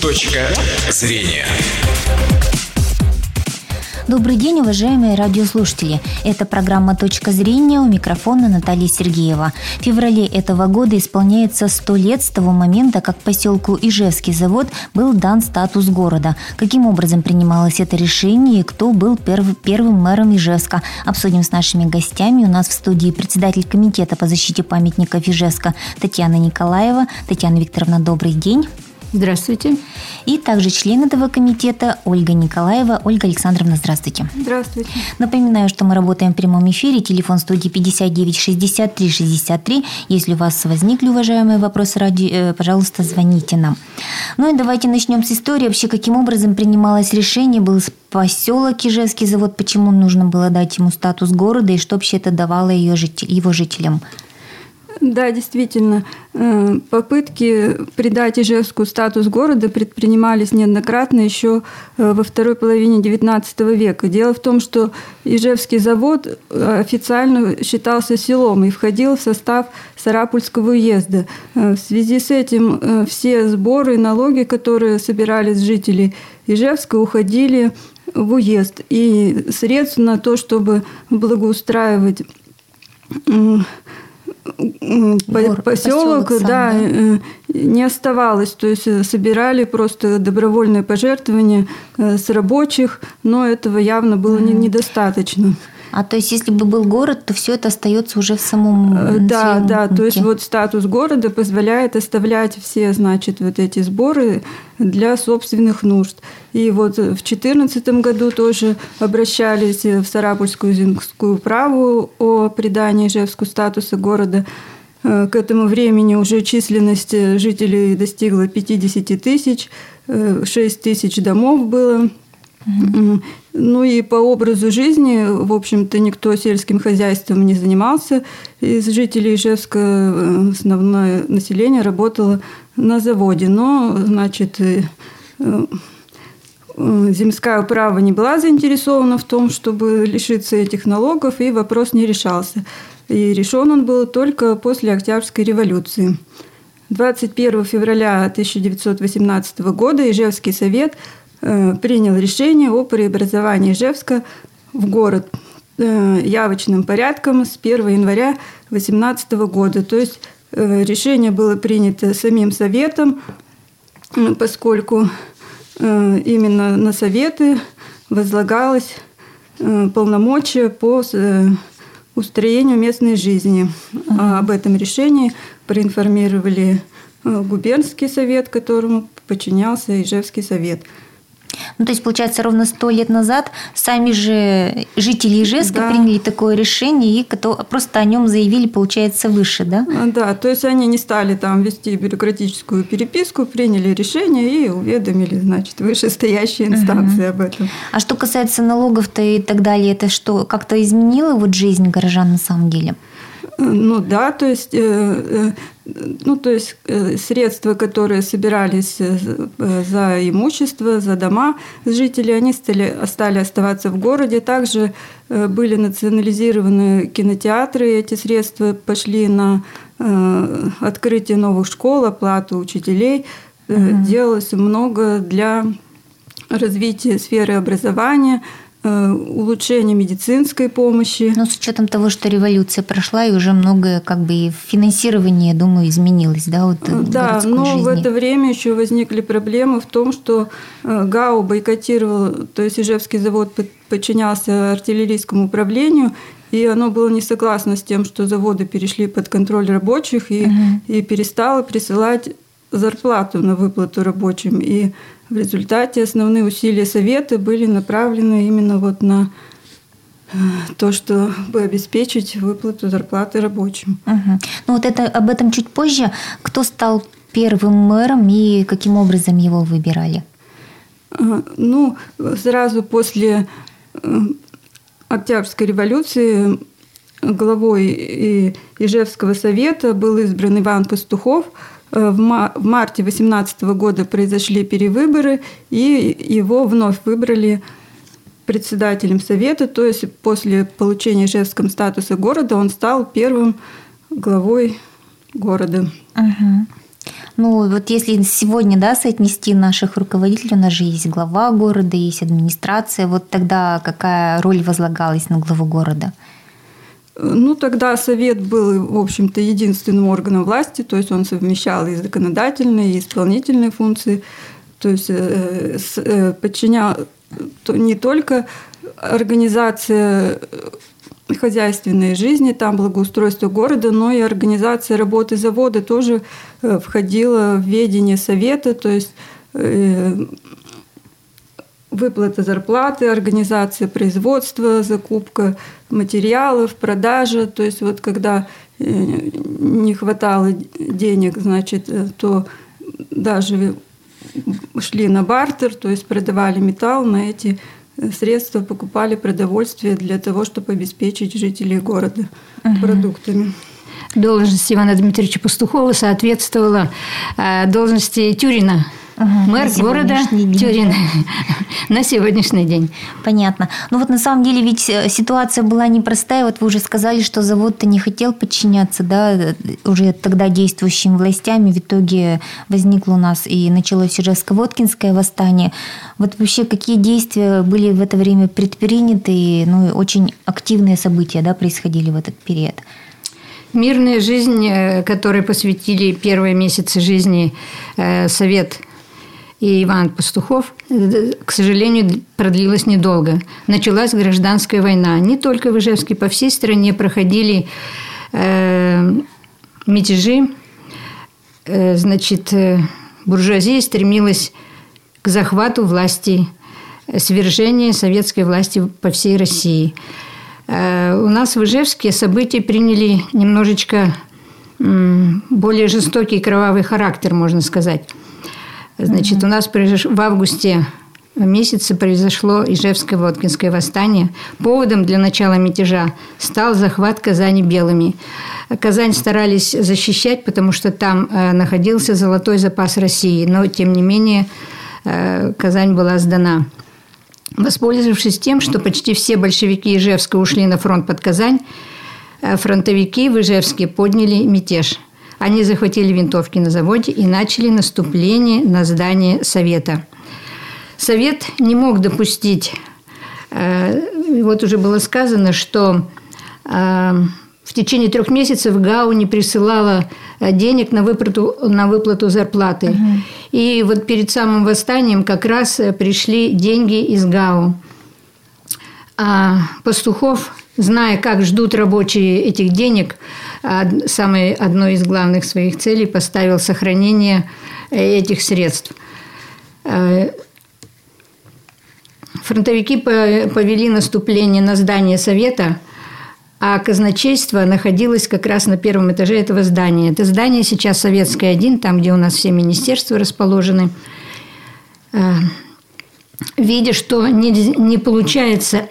Точка зрения. Добрый день, уважаемые радиослушатели. Это программа «Точка зрения» у микрофона Наталья Сергеева. В феврале этого года исполняется 100 лет с того момента, как поселку Ижевский завод был дан статус города. Каким образом принималось это решение и кто был перв- первым мэром Ижевска? Обсудим с нашими гостями. У нас в студии председатель комитета по защите памятников Ижевска Татьяна Николаева. Татьяна Викторовна, добрый день. Здравствуйте. И также член этого комитета Ольга Николаева. Ольга Александровна, здравствуйте. Здравствуйте. Напоминаю, что мы работаем в прямом эфире. Телефон студии 59 63 63. Если у вас возникли, уважаемые вопросы, ради, э, пожалуйста, звоните нам. Ну и давайте начнем с истории. Вообще, каким образом принималось решение, был поселок Ижевский завод, почему нужно было дать ему статус города и что вообще это давало ее его жителям? Да, действительно, попытки придать Ижевску статус города предпринимались неоднократно еще э, во второй половине XIX века. Дело в том, что Ижевский завод э, официально считался селом и входил в состав Сарапульского уезда. В связи с этим все сборы и налоги, которые собирались жители Ижевска, уходили в уезд. И средств на то, чтобы благоустраивать Двор, поселок, да, да, э, не оставалось. То есть э, собирали просто добровольные пожертвования э, с рабочих, но этого явно было mm. недостаточно. А то есть, если бы был город, то все это остается уже в самом Да, да, то есть вот статус города позволяет оставлять все, значит, вот эти сборы для собственных нужд. И вот в 2014 году тоже обращались в Сарапульскую земскую праву о придании Ижевску статуса города. К этому времени уже численность жителей достигла 50 тысяч, 6 тысяч домов было. Ну и по образу жизни, в общем-то, никто сельским хозяйством не занимался. Из жителей Ижевска э, основное население работало на заводе. Но, значит, э, э, земская управа не была заинтересована в том, чтобы лишиться этих налогов, и вопрос не решался. И решен он был только после Октябрьской революции. 21 февраля 1918 года Ижевский совет – Э, принял решение о преобразовании Ижевска в город э, явочным порядком с 1 января 2018 года. То есть э, решение было принято самим Советом, поскольку именно на Советы возлагалось полномочия по устроению местной жизни. Uh-huh. Об этом решении проинформировали губернский совет, которому подчинялся Ижевский совет – ну, то есть, получается, ровно сто лет назад сами же жители Ижевска да. приняли такое решение и просто о нем заявили, получается, выше, да? А, да, то есть они не стали там вести бюрократическую переписку, приняли решение и уведомили, значит, вышестоящие инстанции угу. об этом. А что касается налогов-то и так далее, это что, как-то изменило вот жизнь горожан на самом деле? Ну да, то есть, э, э, ну, то есть э, средства, которые собирались за имущество, за дома жителей, они стали, стали оставаться в городе. Также были национализированы кинотеатры, эти средства пошли на открытие новых школ, оплату учителей. Угу. Делалось много для развития сферы образования – улучшение медицинской помощи. Но с учетом того, что революция прошла, и уже многое как бы и финансирование, я думаю, изменилось, да, вот э, Да, но жизни. в это время еще возникли проблемы в том, что э, ГАУ бойкотировал, то есть Ижевский завод подчинялся артиллерийскому управлению, и оно было не согласно с тем, что заводы перешли под контроль рабочих и, угу. и перестало присылать зарплату на выплату рабочим. И в результате основные усилия Совета были направлены именно вот на э, то, чтобы обеспечить выплату зарплаты рабочим. Угу. Ну вот это об этом чуть позже. Кто стал первым мэром и каким образом его выбирали? Э, ну, сразу после э, Октябрьской революции главой Ижевского совета был избран Иван Пастухов – Э, в марте 2018 года произошли перевыборы, и его вновь выбрали председателем совета, то есть после получения Ижевском статуса города он стал первым главой города. Угу. Ну, вот если сегодня, да, соотнести наших руководителей, у нас же есть глава города, есть администрация, вот тогда какая роль возлагалась на главу города? Ну, тогда совет был, в общем-то, единственным органом власти, то есть он совмещал и законодательные, и исполнительные функции, то есть э, э, подчинял не только организация хозяйственной жизни, там благоустройство города, но и организация работы завода тоже э, входила в ведение совета, то есть выплата зарплаты, организация производства, закупка материалов, продажа. То есть вот когда э, не хватало денег, значит, то даже шли на бартер, то есть продавали металл на эти средства покупали продовольствие для того, чтобы обеспечить жителей города угу. продуктами. Должность Ивана Дмитриевича Пастухова соответствовала э, должности Тюрина – Угу, Мэр города Тюрин на сегодняшний день. Понятно. Ну вот на самом деле ведь э, ситуация была непростая. Вот вы уже сказали, что завод-то не хотел подчиняться, да, уже тогда действующим властями. В итоге возникло у нас и началось Ижевско-Воткинское восстание. Вот вообще какие действия были в это время предприняты? Ну, очень активные события, да, происходили в этот период. Мирная жизнь, э, которой посвятили первые месяцы жизни э, Совет и Иван Пастухов, к сожалению, продлилась недолго. Началась гражданская война. Не только в Ижевске, по всей стране проходили э, мятежи. Э, значит, э, буржуазия стремилась к захвату власти, свержению советской власти по всей России. Э, у нас в Ижевске события приняли немножечко более жестокий кровавый характер, можно сказать. Значит, у нас в августе месяце произошло Ижевское Воткинское восстание. Поводом для начала мятежа стал захват Казани белыми. Казань старались защищать, потому что там э, находился золотой запас России, но, тем не менее, э, Казань была сдана. Воспользовавшись тем, что почти все большевики Ижевска ушли на фронт под Казань, э, фронтовики в Ижевске подняли мятеж – они захватили винтовки на заводе и начали наступление на здание Совета. Совет не мог допустить, э, вот уже было сказано, что э, в течение трех месяцев ГАУ не присылала э, денег на выплату, на выплату зарплаты. Угу. И вот перед самым восстанием как раз пришли деньги из ГАУ. А Пастухов, зная, как ждут рабочие этих денег, самой одной из главных своих целей поставил сохранение э, этих средств. Э, фронтовики повели наступление на здание Совета, а казначейство находилось как раз на первом этаже этого здания. Это здание сейчас Советское один, там, где у нас все министерства расположены. Э, видя, что не, не получается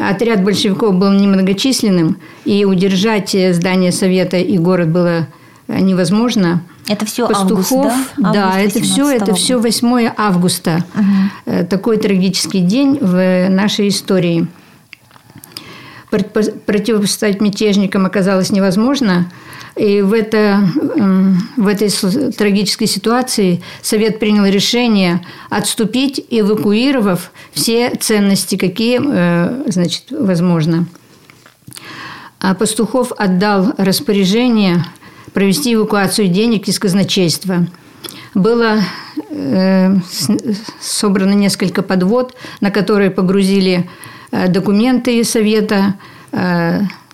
Отряд большевиков был немногочисленным, и удержать здание Совета и город было невозможно. Это все Пастухов, август, да? да, август это все, это все 8 августа. Угу. Такой трагический день в нашей истории. Противопоставить мятежникам оказалось невозможно. И в, это, в этой трагической ситуации Совет принял решение отступить, эвакуировав все ценности, какие э, значит, возможно. А Пастухов отдал распоряжение провести эвакуацию денег из казначейства. Было э, собрано несколько подвод, на которые погрузили э, документы Совета,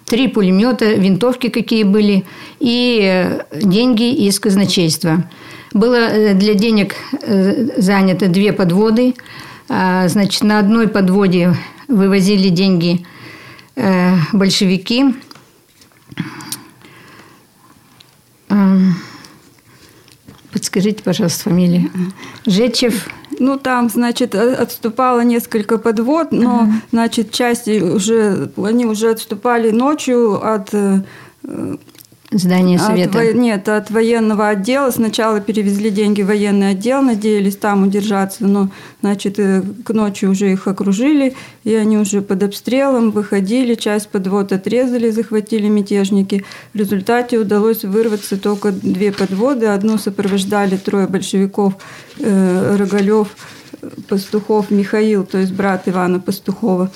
три пулемета, винтовки какие были и э, деньги из казначейства. Было э, для денег э, занято две подводы. А, значит, на одной подводе вывозили деньги большевики. Подскажите, пожалуйста, фамилию. Жечев ну, там, значит, отступало несколько подвод, но, значит, части уже, они уже отступали ночью от здание совета? От, нет, от военного отдела. Сначала перевезли деньги в военный отдел, надеялись там удержаться, но, значит, э, к ночи уже их окружили, и они уже под обстрелом выходили, часть подвод отрезали, захватили мятежники. В результате удалось вырваться только две подводы. Одну сопровождали трое большевиков, э, Рогалев, Пастухов, Михаил, то есть брат Ивана Пастухова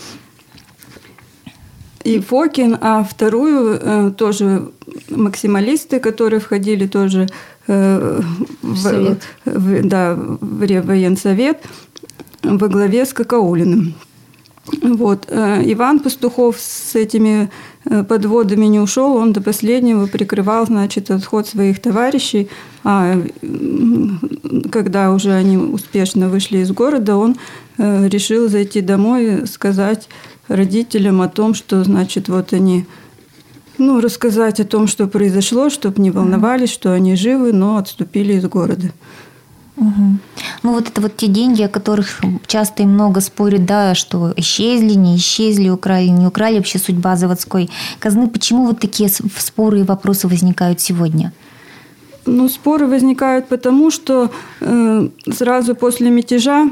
и Фокин, а вторую э, тоже максималисты, которые входили тоже э, в, в, да, в Реввоенсовет во главе с Какаулиным. Вот. Э, Иван Пастухов с этими подводами не ушел, он до последнего прикрывал, значит, отход своих товарищей, а когда уже они успешно вышли из города, он решил зайти домой, сказать родителям о том, что, значит, вот они, ну, рассказать о том, что произошло, чтобы не волновались, что они живы, но отступили из города. Угу. Ну вот это вот те деньги, о которых часто и много спорят, да, что исчезли, не исчезли, украли, не украли, вообще судьба заводской казны. Почему вот такие споры и вопросы возникают сегодня? Ну, споры возникают потому, что э, сразу после мятежа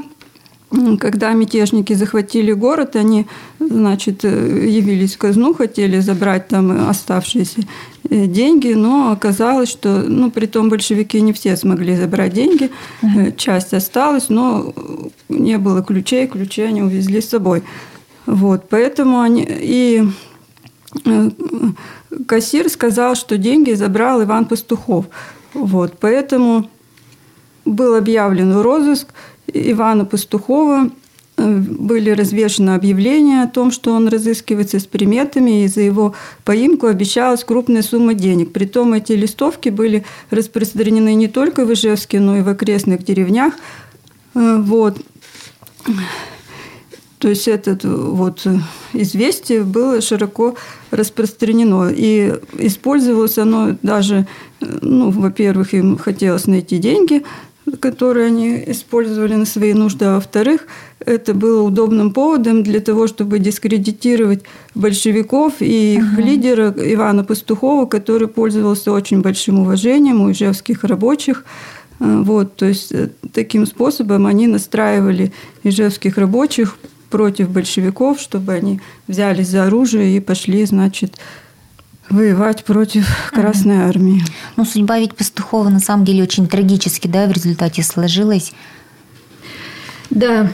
когда мятежники захватили город, они, значит, э, явились в казну, хотели забрать там оставшиеся э, деньги, но оказалось, что, ну, при том большевики не все смогли забрать деньги, uh-huh. часть осталась, но не было ключей, ключи они увезли с собой. Вот, поэтому они... И кассир сказал, что деньги забрал Иван Пастухов. Вот, поэтому был объявлен розыск, Ивана Пастухова э, были развешены объявления о том, что он разыскивается с приметами, и за его поимку обещалась крупная сумма денег. Притом эти листовки были распространены не только в Ижевске, но и в окрестных деревнях. Э, вот. То есть это вот известие было широко распространено. И использовалось оно даже, э, ну, во-первых, им хотелось найти деньги – которые они использовали на свои нужды, а во-вторых, это было удобным поводом для того, чтобы дискредитировать большевиков и их uh-huh. лидера Ивана Пастухова, который пользовался очень большим уважением у ижевских рабочих. А, вот, то есть э, таким способом они настраивали ижевских рабочих против большевиков, чтобы они взялись за оружие и пошли, значит, воевать против Красной ага. Армии. Ну, судьба ведь Пастухова на самом деле очень трагически, да, в результате сложилась. Да,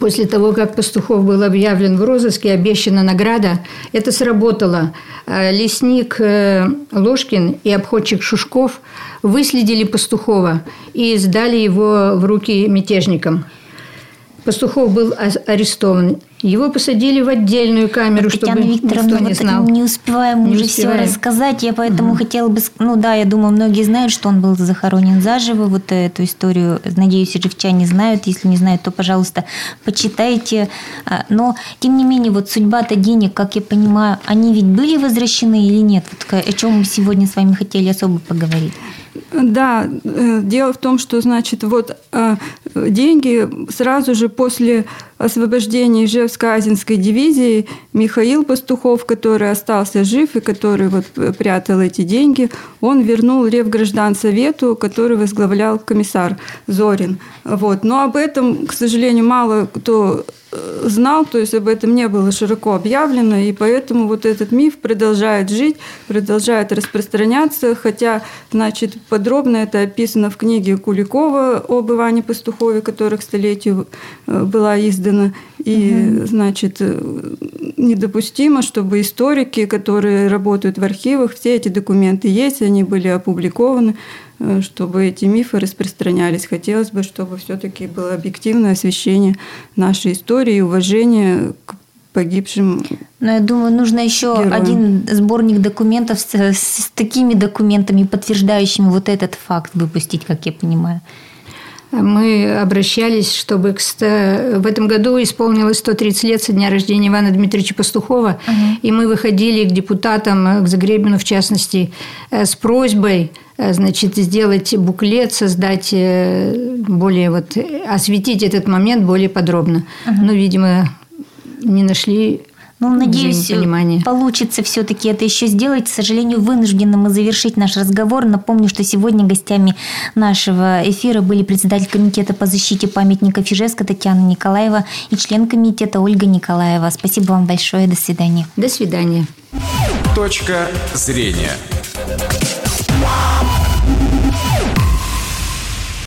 После того, как Пастухов был объявлен в розыске, обещана награда, это сработало. Э, лесник э, Ложкин и обходчик Шушков выследили Пастухова и сдали его в руки мятежникам. Пастухов был арестован. Его посадили в отдельную камеру, Татьяна чтобы Викторовна, никто не знал. Не успеваем не уже успеваем. все рассказать. Я поэтому угу. хотела бы... Ну да, я думаю, многие знают, что он был захоронен заживо. Вот эту историю, надеюсь, ижевчане знают. Если не знают, то, пожалуйста, почитайте. А, но, тем не менее, вот судьба-то денег, как я понимаю, они ведь были возвращены или нет? Вот о чем мы сегодня с вами хотели особо поговорить. Да, э, дело в том, что, значит, вот э, деньги сразу же после освобождения Ижевско-Азинской дивизии Михаил Пастухов, который остался жив и который вот прятал эти деньги, он вернул Ревграждан-совету, который возглавлял комиссар Зорин. Вот. Но об этом, к сожалению, мало кто Э, знал, то есть об этом не было широко объявлено, и поэтому вот этот миф продолжает жить, продолжает распространяться, хотя, значит, подробно это описано в книге Куликова об Иване Пастухове, которая к столетию э, была издана, и, угу. значит, э, недопустимо, чтобы историки, которые работают в архивах, все эти документы есть, они были опубликованы, Э, чтобы эти мифы распространялись. Хотелось бы, чтобы все-таки было объективное освещение нашей истории и уважение к погибшим. Но я думаю, нужно еще героям. один сборник документов с, с такими документами, подтверждающими вот этот факт выпустить, как я понимаю. Мы обращались, чтобы в этом году исполнилось 130 лет со дня рождения Ивана Дмитриевича Пастухова, угу. и мы выходили к депутатам, к Загребину в частности, э, с просьбой Э, значит, сделать буклет, создать э, более вот, осветить этот момент более подробно. Uh-huh. Но, видимо, не нашли Ну, надеюсь, получится все-таки это еще сделать. К сожалению, вынуждены мы завершить наш разговор. Напомню, что сегодня гостями нашего эфира были председатель комитета по защите памятника Ижевска Татьяна Николаева и член комитета Ольга Николаева. Спасибо вам большое. До свидания. До свидания. Точка зрения.